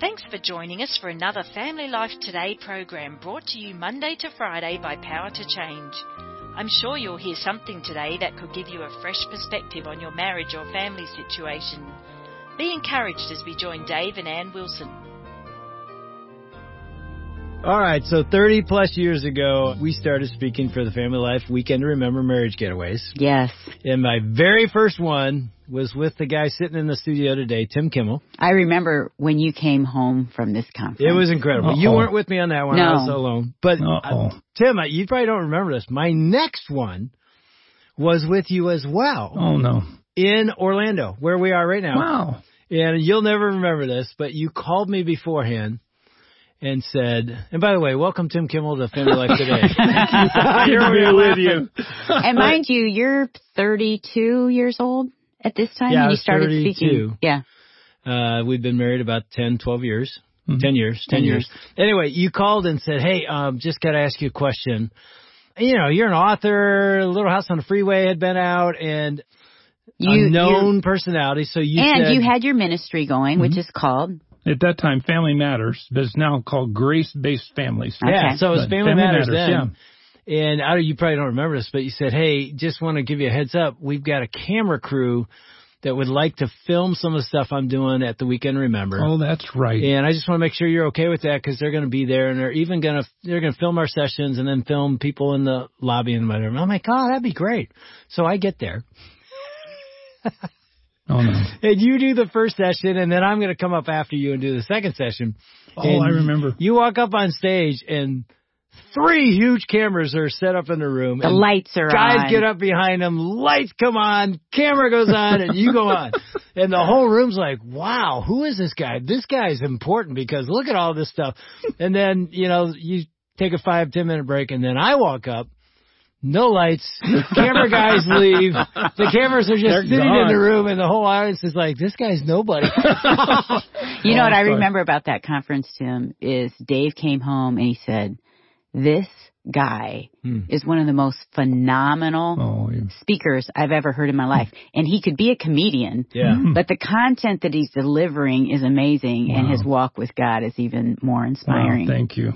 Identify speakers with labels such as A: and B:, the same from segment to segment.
A: Thanks for joining us for another Family Life Today program brought to you Monday to Friday by Power to Change. I'm sure you'll hear something today that could give you a fresh perspective on your marriage or family situation. Be encouraged as we join Dave and Ann Wilson.
B: All right, so 30 plus years ago, we started speaking for the Family Life Weekend to Remember Marriage Getaways.
C: Yes.
B: And my very first one was with the guy sitting in the studio today, Tim Kimmel.
C: I remember when you came home from this conference.
B: It was incredible.
D: Uh-oh.
B: You weren't with me on that one.
C: No.
B: I was alone. But uh, Tim, you probably don't remember this. My next one was with you as well
D: Oh no!
B: in Orlando, where we are right now.
D: Wow.
B: And you'll never remember this, but you called me beforehand and said, and by the way, welcome Tim Kimmel to Family Life Today.
D: Here we are with you.
C: and mind you, you're 32 years old at this time
B: Yeah, I
C: when you
B: was
C: started
B: 32.
C: speaking. Yeah.
B: Uh, we've been married about 10, 12 years.
D: Mhm.
B: 10 years, 10,
C: 10
B: years. Anyway, you called and said, hey, um, just got to ask you a question. You know, you're an author, Little House on the Freeway had been out, and
C: You,
B: a known
C: you-
B: personality. So you
C: and
B: said,
C: you had your ministry going, which is called
D: At that time, Family Matters, but it's now called Grace-Based Families.
B: yeah, so it was Family,
D: Family
B: Matters,
D: Matters,
B: then. And I, you probably don't remember this, but you said, hey, just want to give you a heads up. We've got a camera crew that would like to film some of the stuff I'm doing at the Weekend Remember.
D: Oh, that's right.
B: And I just want to make sure you're okay with that because they're going to be there and they're even going to they're going to film our sessions and then film people in the lobby and whatever. I'm like, oh, that'd be great. So I get there
D: Oh no.
B: and you do the first session and then I'm going to come up after you and do the second session.
D: Oh,
B: And
D: I remember.
B: You walk up on stage and three huge cameras are set up in the room.
C: the
B: and
C: lights are
B: Guys
C: on.
B: Guys get up behind them, lights come on, camera goes on, and you go on. And the whole room's like, wow, who is this guy? This guy's important because look at all this stuff. And then, you know, you take a five, ten minute break, and then I walk up. No lights. Camera guys leave. The cameras are just
D: They're
B: sitting in the room, and the whole audience is like, "This guy's nobody."
C: You know
D: Oh,
C: what I remember about that conference, Tim, is Dave came home and he said, this guy
B: Hmm.
C: is one of the most phenomenal
D: Oh, yeah.
C: speakers I've ever heard in my life. And he could be a comedian,
B: yeah.
C: but the content that he's delivering is amazing and his walk with God is even more inspiring.
D: Wow, thank you.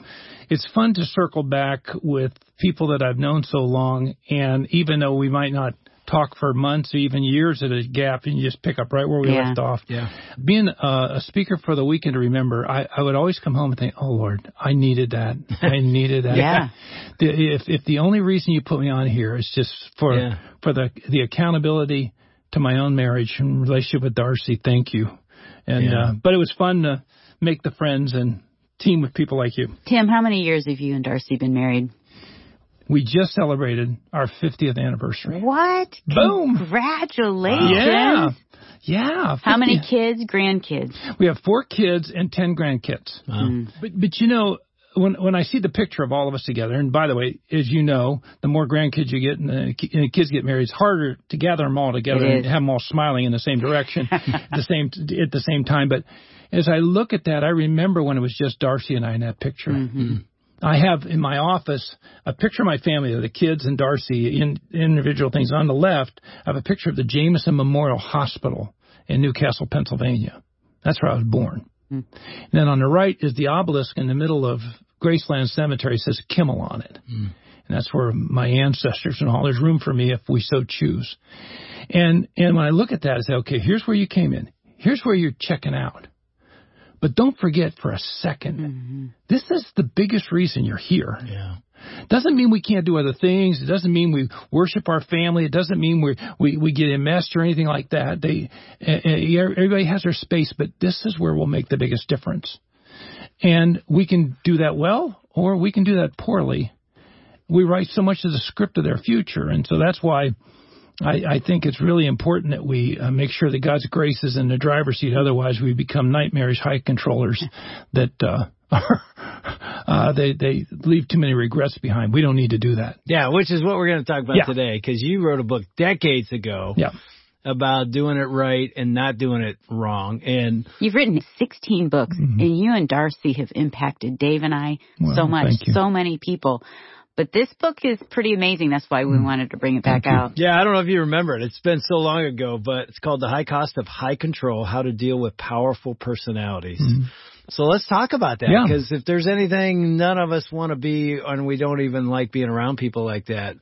D: It's fun to circle back with people that I've known so long, and even though we might not talk for months even years at a gap, and you just pick up right where we
C: Yeah.
D: left off.
B: Yeah.
D: Being uh, a speaker for the weekend to remember, I, I would always come home and think, "Oh Lord, I needed that. I needed that."
C: Yeah.
D: The, if if the only reason you put me on here is just for
B: Yeah.
D: for the the accountability to my own marriage and relationship with Darcy, thank you. And
B: Yeah.
D: uh, but it was fun to make the friends and team with people like you.
C: Tim, how many years have you and Darcy been married?
D: We just celebrated our 50th anniversary.
C: What?
D: Boom.
C: Congratulations.
D: Yeah. Yeah.
C: How many kids, grandkids?
D: We have four kids and 10 grandkids.
B: Wow.
D: But but you know when when I see the picture of all of us together, and by the way, as you know, the more grandkids you get and the, and the kids get married, it's harder to gather them all together and have them all smiling in the same direction at the same at the same time. But as I look at that, I remember when it was just Darcy and I in that picture.
C: Mm-hmm.
D: I have in my office a picture of my family, of the kids and Darcy, in individual things. On the left, I have a picture of the Jameson Memorial Hospital in New Castle, Pennsylvania. That's where I was born. Hmm. And then on the right is the obelisk in the middle of Graceland Cemetery. It says Kimmel on it. Hmm. And that's where my ancestors and all. There's room for me if we so choose. And and when I look at that, I say, okay, here's where you came in. Here's where you're checking out. But don't forget for a 2nd this is the biggest reason you're here.
B: Yeah.
D: Doesn't mean we can't do other things. It doesn't mean we worship our family. It doesn't mean we we we get enmeshed or anything like that. They uh, uh, everybody has their space, but this is where we'll make the biggest difference. And we can do that well, or we can do that poorly. We write so much of the script of their future, and so that's why I, I think it's really important that we uh, make sure that God's grace is in the driver's seat. Otherwise, we become nightmarish high controllers that uh, are, uh, they they leave too many regrets behind. We don't need to do that.
B: Yeah, which is what we're going to talk about
D: Yeah.
B: today because you wrote a book decades ago
D: Yeah.
B: about doing it right and not doing it wrong. And
C: You've written 16 books, and you and Darcy have impacted Dave and I
D: Well,
C: so much, so many people. But this book is pretty amazing. That's why we wanted to bring it back out.
B: yeah, I don't know if you remember it. It's been so long ago, but it's called The High Cost of High Control How to Deal with Powerful Personalities. So let's talk about that
D: Yeah.
B: because if there's anything none of us want to be, and we don't even like being around people like that,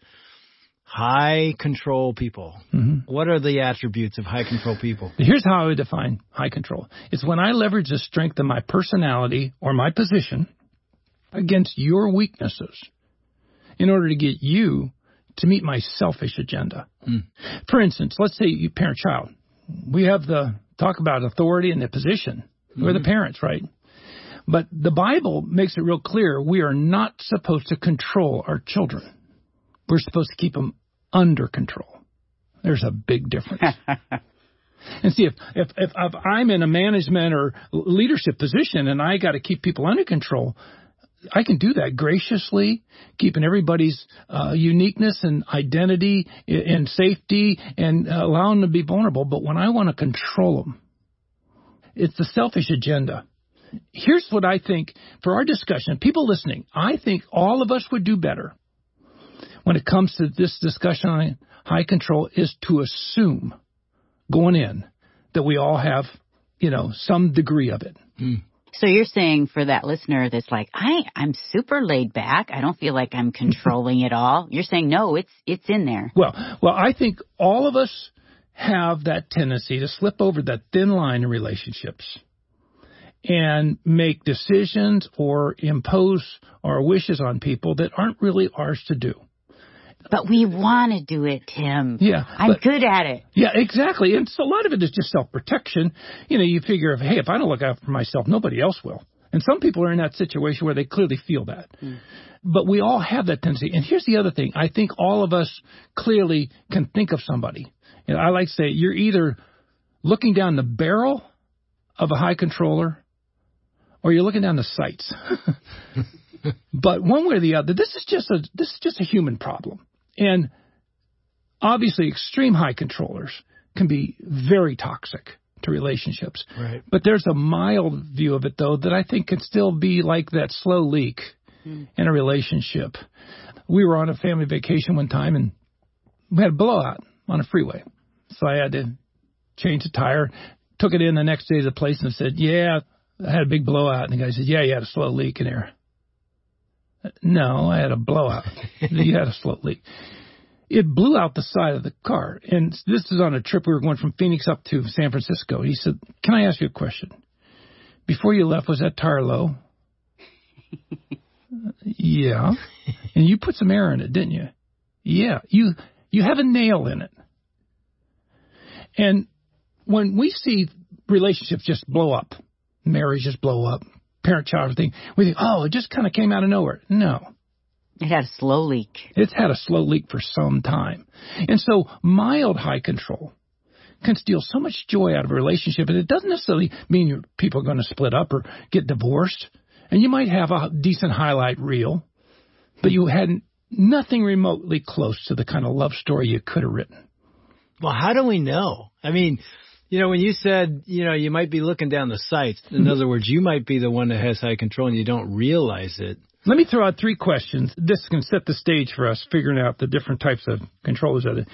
B: high control people.
D: Mm-hmm.
B: What are the attributes of high control people?
D: Here's how I would define high control. It's when I leverage the strength of my personality or my position against your weaknesses in order to get you to meet my selfish agenda. Hmm. For instance, let's say you parent child. We have the talk about authority and the position. We're the hmm. parents, right? But the Bible makes it real clear we are not supposed to control our children. We're supposed to keep them under control. There's a big difference. And see, if, if, if, if I'm in a management or leadership position and I got to keep people under control, I can do that graciously, keeping everybody's uh, uniqueness and identity and safety and uh, allowing them to be vulnerable. But when I want to control them, it's the selfish agenda. Here's what I think for our discussion, people listening, I think all of us would do better when it comes to this discussion on high control is to assume going in that we all have, you know, some degree of it.
C: So you're saying for that listener that's like, I, I'm super laid back. I don't feel like I'm controlling it all. You're saying no, it's it's in there.
D: Well, well, I think all of us have that tendency to slip over that thin line in relationships and make decisions or impose our wishes on people that aren't really ours to do.
C: But we want to do it, Tim.
D: Yeah,
C: I'm
D: but-
C: good at it.
D: Yeah, exactly. And so a lot of it is just self protection. You know, you figure, hey, if I don't look out for myself, nobody else will. And some people are in that situation where they clearly feel that. Hmm. But we all have that tendency. And here's the other thing. I think all of us clearly can think of somebody. You know, I like to say you're either looking down the barrel of a high controller or you're looking down the sights. but one way or the other, this is just a this is just a human problem. And obviously extreme high controllers can be very toxic to relationships.
B: Right.
D: But there's a mild view of it though that I think can still be like that slow leak hmm. in a relationship. We were on a family vacation one time and we had a blowout on a freeway. So I had to change the tire, took it in the next day to the place and said, Yeah, I had a big blowout. And the guy said, Yeah, you had a slow leak in here. No, I had a blowout. you had a slow leak. It blew out the side of the car. And this is on a trip we were going from Phoenix up to San Francisco. He said, Can I ask you a question? Before you left, was that tire low? yeah. And you put some air in it, didn't you? Yeah. You you have a nail in it. And when we see relationships just blow up, marriages blow up, parent child thing, we think, oh, it just kind of came out of nowhere. No.
C: It had a slow leak.
D: It's had a slow leak for some time. And so mild high control can steal so much joy out of a relationship. And it doesn't necessarily mean your people are going to split up or get divorced. And you might have a decent highlight reel, but you had nothing remotely close to the kind of love story you could have written.
B: Well, how do we know? I mean, you know, when you said, you know, you might be looking down the sights, in other words, you might be the one that has high control and you don't realize it.
D: Let me throw out three questions. This can set the stage for us figuring out the different types of controllers of it.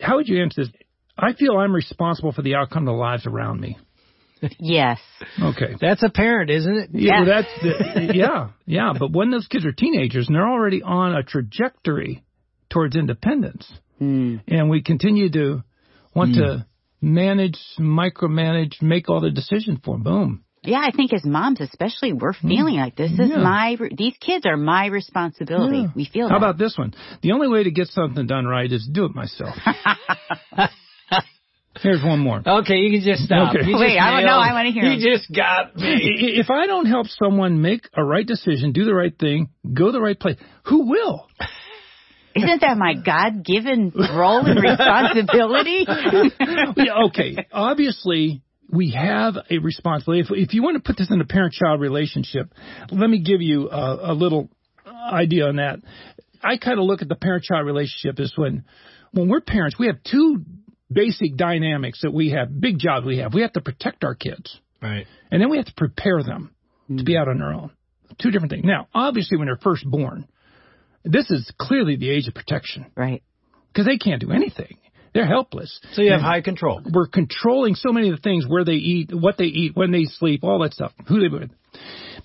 D: How would you answer this? I feel I'm responsible for the outcome of the lives around me.
C: Yes.
D: Okay.
B: That's apparent, isn't it?
D: Yeah, well, that's the, yeah, yeah. But when those kids are teenagers and they're already on a trajectory towards independence,
C: Hmm.
D: and we continue to want to manage, micromanage, make all the decisions for them, boom.
C: Yeah, I think as moms, especially, we're mm. feeling like this is.
D: Yeah.
C: my, these kids are my responsibility.
D: Yeah.
C: We feel
D: How
C: that.
D: about this one? The only way to get something done right is do it myself. Here's one more.
B: Okay, you can just stop.
D: Okay.
B: You
C: Wait,
B: just
C: I don't know. I wanna hear
B: You
C: him.
B: just got me.
D: If I don't help someone make a right decision, do the right thing, go the right place, who will?
C: Isn't that my God given role and responsibility?
D: Yeah, okay, obviously we have a responsibility. If, if you want to put this in a parent-child relationship, let me give you a, a little idea on that. I kind of look at the parent-child relationship as when, when we're parents, we have two basic dynamics that we have, big jobs we have. We have to protect our kids,
B: Right.
D: and then we have to prepare them to be hmm. out on their own. Two different things. Now, obviously, when they're first born, this is clearly the age of protection
C: right.
D: because they can't do anything. They're helpless.
B: So you have
D: And
B: high control.
D: We're controlling so many of the things where they eat, what they eat, when they sleep, all that stuff, who they with.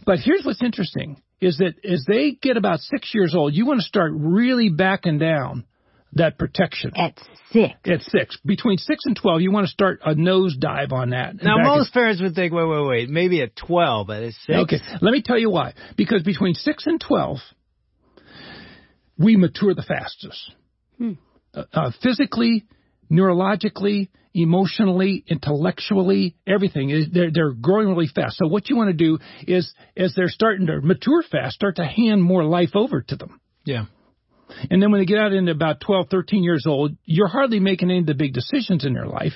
D: But here's what's interesting is that as they get about six years old, you want to start really backing down that protection.
C: At six.
D: At six, between six and twelve, you want to start a nosedive on that.
B: Now
D: Back
B: most parents would think, wait, wait, wait, maybe at twelve, but at six.
D: Okay, let me tell you why. Because between six and twelve, we mature the fastest.
C: Hmm.
D: Uh, uh, physically, neurologically, emotionally, intellectually, everything is they're they're growing really fast. So what you want to do is, as they're starting to mature fast, start to hand more life over to them.
B: Yeah.
D: And then when they get out into about 12, 13 years old, you're hardly making any of the big decisions in their life.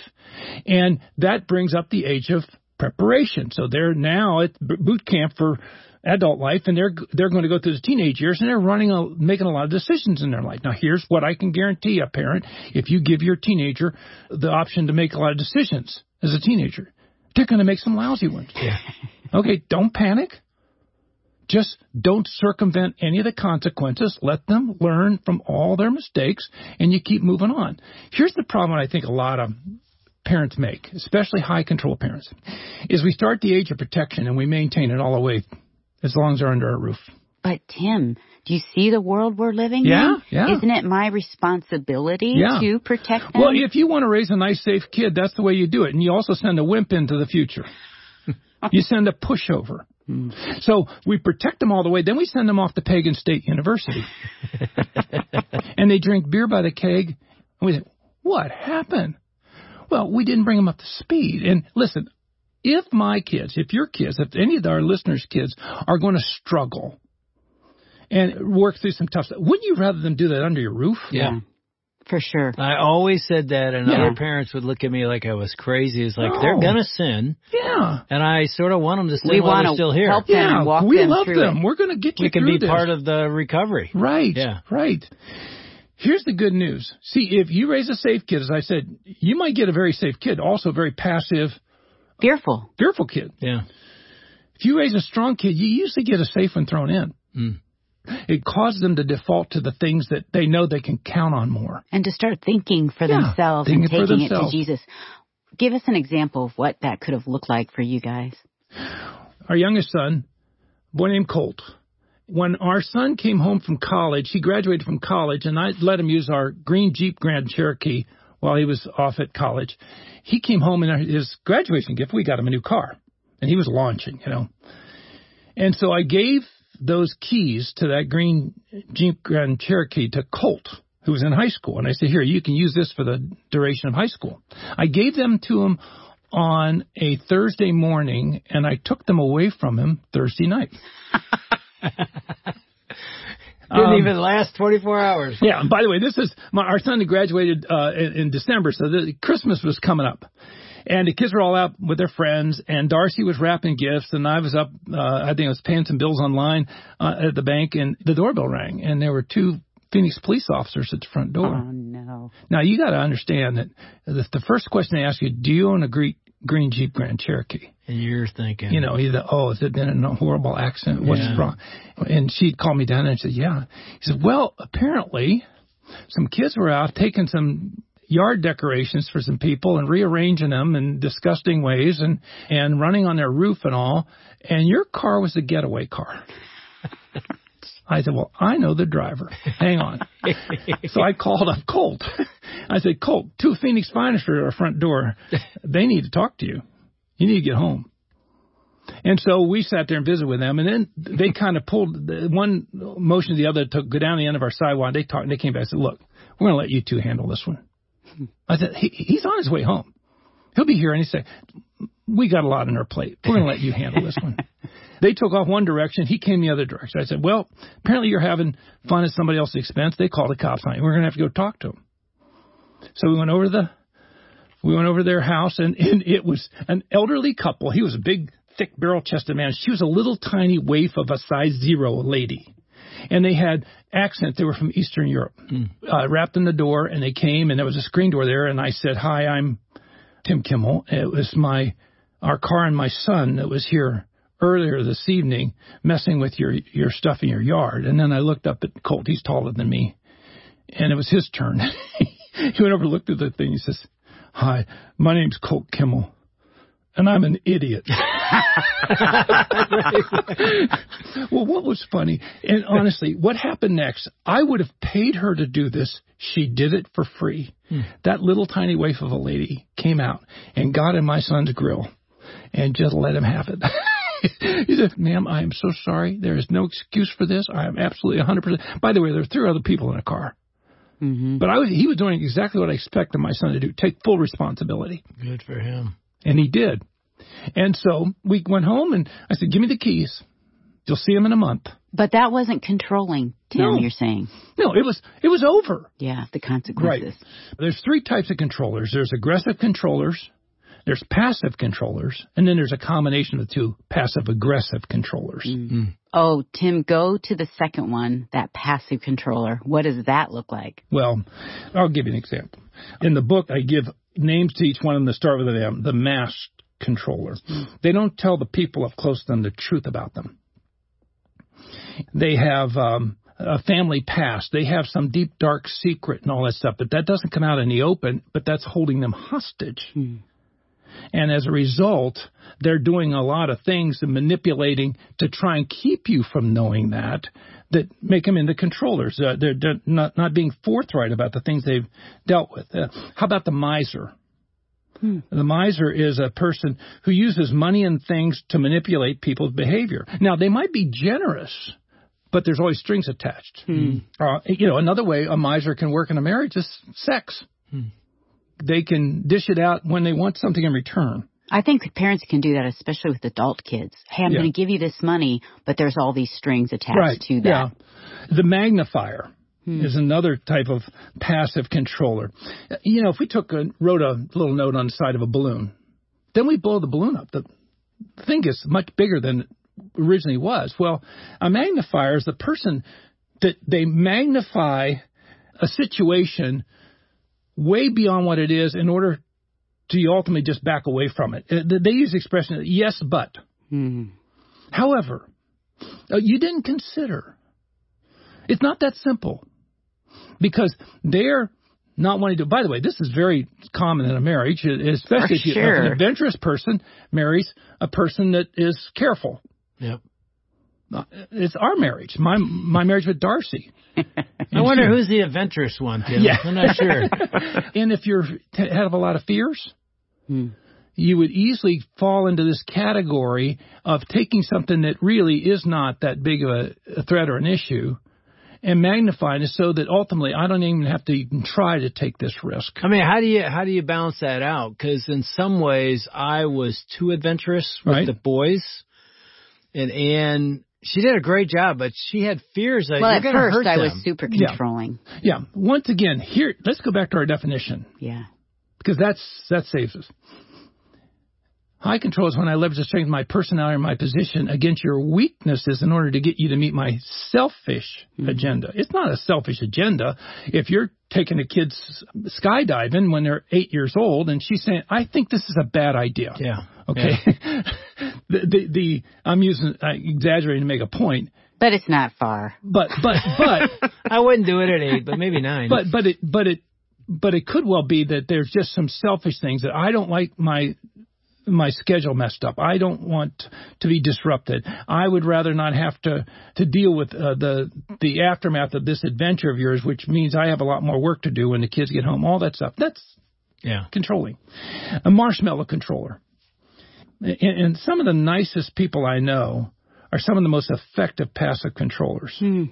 D: And that brings up the age of preparation. So they're now at boot camp for adult life and they're they're going to go through the teenage years and they're running a, making a lot of decisions in their life. Now here's what I can guarantee a parent, if you give your teenager the option to make a lot of decisions as a teenager, they're going to make some lousy ones.
B: Yeah.
D: Okay, don't panic. Just don't circumvent any of the consequences. Let them learn from all their mistakes and you keep moving on. Here's the problem I think a lot of parents make, especially high control parents, is we start the age of protection and we maintain it all the way as long as they're under our roof.
C: But Tim, do you see the world we're living
D: Yeah,
C: in?
D: yeah.
C: Isn't it my responsibility
D: Yeah.
C: to protect them?
D: Well, if you want to raise a nice, safe kid, that's the way you do it. And you also send a wimp into the future. you send a pushover. Hmm. So we protect them all the way. Then we send them off to Pagan State University. and they drink beer by the keg. And we say, what happened? Well, we didn't bring them up to speed. And listen, if my kids, if your kids, if any of our listeners' kids are going to struggle and work through some tough stuff, wouldn't you rather them do that under your roof?
B: Yeah.
C: For sure.
B: I always said that, and
D: Yeah.
B: other parents would look at me like I was crazy. It's like
D: No.
B: they're gonna sin,
D: Yeah.
B: and I sort of want them to sin
C: We
B: while
C: wanna
B: they're still here.
C: help them
D: Yeah,
C: walk
D: we
C: them
D: love them.
C: it.
D: We're going to get you
B: We can
D: through
B: be
D: this.
B: part of the recovery.
D: Right.
B: Yeah.
D: Right. Here's the good news. See, if you raise a safe kid, as I said, you might get a very safe kid, also very passive,
C: Fearful.
D: fearful kid.
B: Yeah.
D: If you raise a strong kid, you usually get a safe one thrown in.
B: Mm.
D: It causes them to default to the things that they know they can count on more.
C: And to start thinking for
D: Yeah,
C: themselves
D: thinking
C: and
D: for
C: taking it to. Jesus. Give us an example of what that could have looked like for you guys.
D: Our youngest son, a boy named Colt, when our son came home from college, he graduated from college, and I let him use our green Jeep Grand Cherokee while he was off at college. He came home and his graduation gift, we got him a new car, and he was launching, you know. And so I gave those keys to that green Jeep Grand Cherokee to Colt, who was in high school, and I said, "Here, you can use this for the duration of high school." I gave them to him on a Thursday morning, and I took them away from him Thursday night.
B: Didn't
D: Um,
B: even last 24 hours.
D: Yeah. and By the way, this is my, our son had graduated uh, in, in December, so the, Christmas was coming up, and the kids were all out with their friends, and Darcy was wrapping gifts, and I was up. Uh, I think I was paying some bills online uh, at the bank, and the doorbell rang, and there were two Phoenix police officers at the front door.
C: Oh no.
D: Now you got to understand that the, the first question they ask you, do you own a green, green Jeep Grand Cherokee?
B: And you're thinking,
D: You know, either, oh, is it been in a horrible accident? What's
B: Yeah.
D: wrong? And she'd call me down and said, yeah. He said, well, apparently some kids were out taking some yard decorations for some people and rearranging them in disgusting ways and, and running on their roof and all. And your car was a getaway car. I said, well, I know the driver. Hang on. so I called up Colt. I said, Colt, two Phoenix finest are at our front door. They need to talk to you. You need to get home. And so we sat there and visited with them, and then they kind of pulled the one motion to the other to go down the end of our sidewalk. They talked, and they came back and said, "Look, we're going to let you two handle this one." I said, he, "He's on his way home. He'll be here." And he said, "We got a lot on our plate. We're going to let you handle this one." They took off one direction. He came the other direction. I said, "Well, apparently you're having fun at somebody else's expense." They called the cops on you. We're going to have to go talk to them. So we went over to the we went over to their house, and, and it was an elderly couple. He was a big, thick, barrel-chested man. She was a little tiny waif of a size zero lady. And they had accent. They were from Eastern Europe. Uh, rapped on the door, and they came, and there was a screen door there. And I said, "Hi, I'm Tim Kimmel. It was my our car and my son that was here earlier this evening, messing with your your stuff in your yard." And then I looked up at Colt. He's taller than me, and it was his turn. he went over, looked at the thing. He says, "Hi, my name's Colt Kimmel, and I'm an idiot." well, what was funny, and honestly, what happened next? I would have paid her to do this. She did it for free. Hmm. That little tiny waif of a lady came out and got in my son's grill and just let him have it. he said, ma'am, I am so sorry. There is no excuse for this. I am absolutely 100%. By the way, there were three other people in a car. Mm-hmm. But I was, he was doing exactly what I expected my son to do, take full responsibility.
B: Good for him.
D: And he did. And so we went home and I said, give me the keys. You'll see him in a month.
C: But that wasn't controlling, Tim, no. you're saying.
D: No, it was it was over.
C: Yeah, the consequences.
D: Right. There's three types of controllers. There's aggressive controllers, there's passive controllers, and then there's a combination of the two passive aggressive controllers.
C: Mm-hmm. Oh, Tim, go to the second one, that passive controller. What does that look like?
D: Well, I'll give you an example. In the book, I give names to each one of them to start with the, the masked controller. Mm-hmm. They don't tell the people up close to them the truth about them. They have um, a family past. They have some deep, dark secret and all that stuff, but that doesn't come out in the open, but that's holding them hostage. Mm. And as a result, they're doing a lot of things and manipulating to try and keep you from knowing that, that make them into controllers. Uh, they're, they're, not, not being forthright about the things they've dealt with. Uh, how about the miser? Hmm. The miser is a person who uses money and things to manipulate people's behavior. Now, they might be generous, but there's always strings attached. Hmm. Uh, you know, another way a miser can work in a marriage is sex. Hmm they can dish it out when they want something in return.
C: I think parents can do that, especially with adult kids. Hey, I'm yeah. going to give you this money, but there's all these strings attached
D: right.
C: to that.
D: Yeah. The magnifier hmm. is another type of passive controller. You know, if we took a, wrote a little note on the side of a balloon, then we blow the balloon up. The thing is much bigger than it originally was. Well, a magnifier is the person that they magnify a situation way beyond what it is in order to ultimately just back away from it. Uh, they use the expression, yes, but. Mm-hmm. However, uh, you didn't consider. It's not that simple. Because they're not wanting to. By the way, this is very common in a marriage, especially
C: if, you,
D: if an adventurous person marries a person that is careful.
B: Yep.
D: Uh, it's our marriage. My my marriage with Darcy.
B: I wonder who's the adventurous one, Tim. Yeah. I'm not sure.
D: and if you're have a lot of fears, hmm. you would easily fall into this category of taking something that really is not that big of a, a threat or an issue and magnifying it so that ultimately I don't even have to even try to take this risk.
B: I mean, how do you how do you balance that out? Because in some ways I was too adventurous with
D: right.
B: the boys, and Ann she did a great job, but she had fears that
C: well,
B: you're
C: going to
B: hurt
C: I was super controlling.
D: Yeah. yeah. Once again, here, let's go back to our definition.
C: Yeah.
D: Because that's that saves us. High control is when I leverage the strength of my personality and my position against your weaknesses in order to get you to meet my selfish mm-hmm. agenda. It's not a selfish agenda. If you're taking a kid's skydiving when they're eight years old and she's saying, I think this is a bad idea.
B: Yeah.
D: Okay. Yeah. the, the, the, I'm using, uh, exaggerating to make a point.
C: But it's not far.
D: But, but, but.
B: I wouldn't do it at eight, but maybe nine.
D: But, but it, but it, but it could well be that there's just some selfish things that I don't like my my schedule messed up. I don't want to be disrupted. I would rather not have to to deal with uh, the the aftermath of this adventure of yours, which means I have a lot more work to do when the kids get home. All that stuff. That's
B: yeah
D: controlling. A marshmallow controller. And, and some of the nicest people I know are some of the most effective passive controllers. Hmm.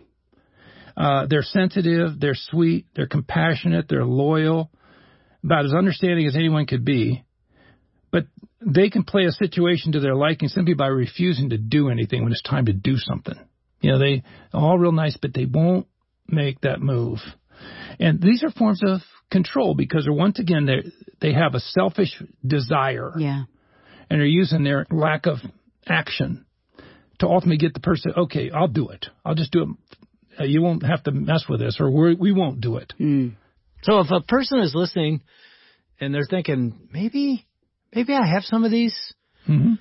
D: Uh, they're sensitive, they're sweet, they're compassionate, they're loyal, about as understanding as anyone could be. But they can play a situation to their liking simply by refusing to do anything when it's time to do something. You know, they all real nice, but they won't make that move. And these are forms of control because they're once again they they have a selfish desire.
C: Yeah.
D: And they're using their lack of action to ultimately get the person, okay, I'll do it. I'll just do it. Uh, you won't have to mess with this, or we're, we will not do it.
B: Mm. So if a person is listening and they're thinking, maybe maybe I have some of these.
D: Mm-hmm.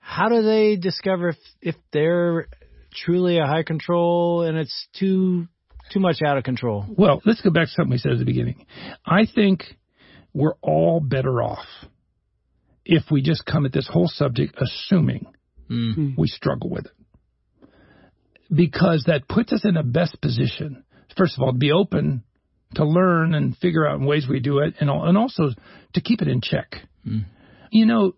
B: How do they discover if, if they're truly a high control and it's too Too much out of control.
D: Well, let's go back to something we said at the beginning. I think we're all better off if we just come at this whole subject assuming
B: Mm.
D: we struggle with it. Because that puts us in a best position, first of all, to be open, to learn and figure out ways we do it, and, and also to keep it in check.
B: Mm.
D: You know,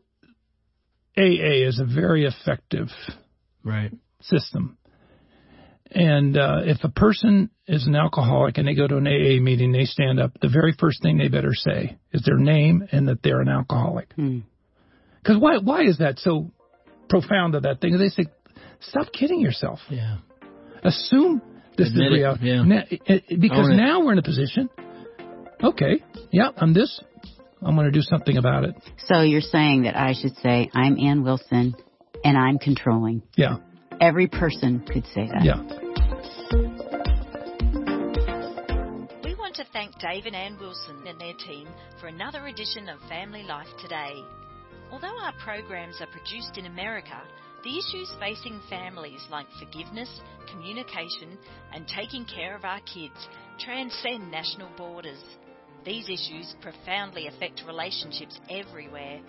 D: AA is a very effective
B: Right.
D: system. And uh, if a person is an alcoholic and they go to an AA meeting, they stand up. The very first thing they better say is their name and that they're an alcoholic.
C: Hmm.
D: Because why? Why is that so profound of that thing? They say, stop kidding yourself.
B: Yeah.
D: Assume this
B: Admit
D: is
B: it,
D: reality.
B: yeah.
D: Now- it- it- because now we're in a position. Okay, yeah, I'm this. I'm going to do something about it.
C: So you're saying that I should say, I'm Ann Wilson and I'm controlling.
D: Yeah,
C: Every person could say that.
D: yeah.
A: We want to thank Dave and Ann Wilson and their team for another edition of Family Life Today. Although our programs are produced in America, the issues facing families like forgiveness, communication, and taking care of our kids transcend national borders. These issues profoundly affect relationships everywhere.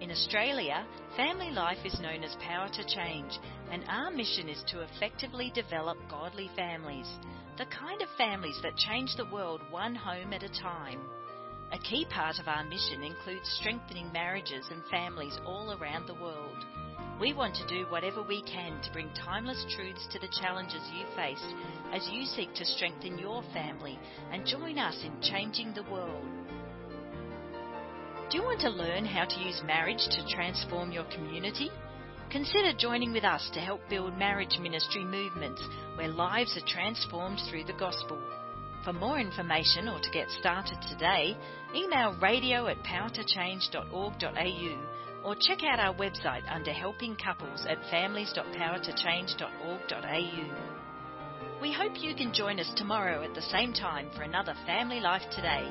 A: In Australia, family life is known as Power to Change, and our mission is to effectively develop godly families, the kind of families that change the world one home at a time. A key part of our mission includes strengthening marriages and families all around the world. We want to do whatever we can to bring timeless truths to the challenges you face as you seek to strengthen your family and join us in changing the world. Do you want to learn how to use marriage to transform your community? Consider joining with us to help build marriage ministry movements where lives are transformed through the gospel. For more information or to get started today, email radio at powertochange.org.au or check out our website under Helping Couples at families.powertochange.org.au. We hope you can join us tomorrow at the same time for another Family Life Today.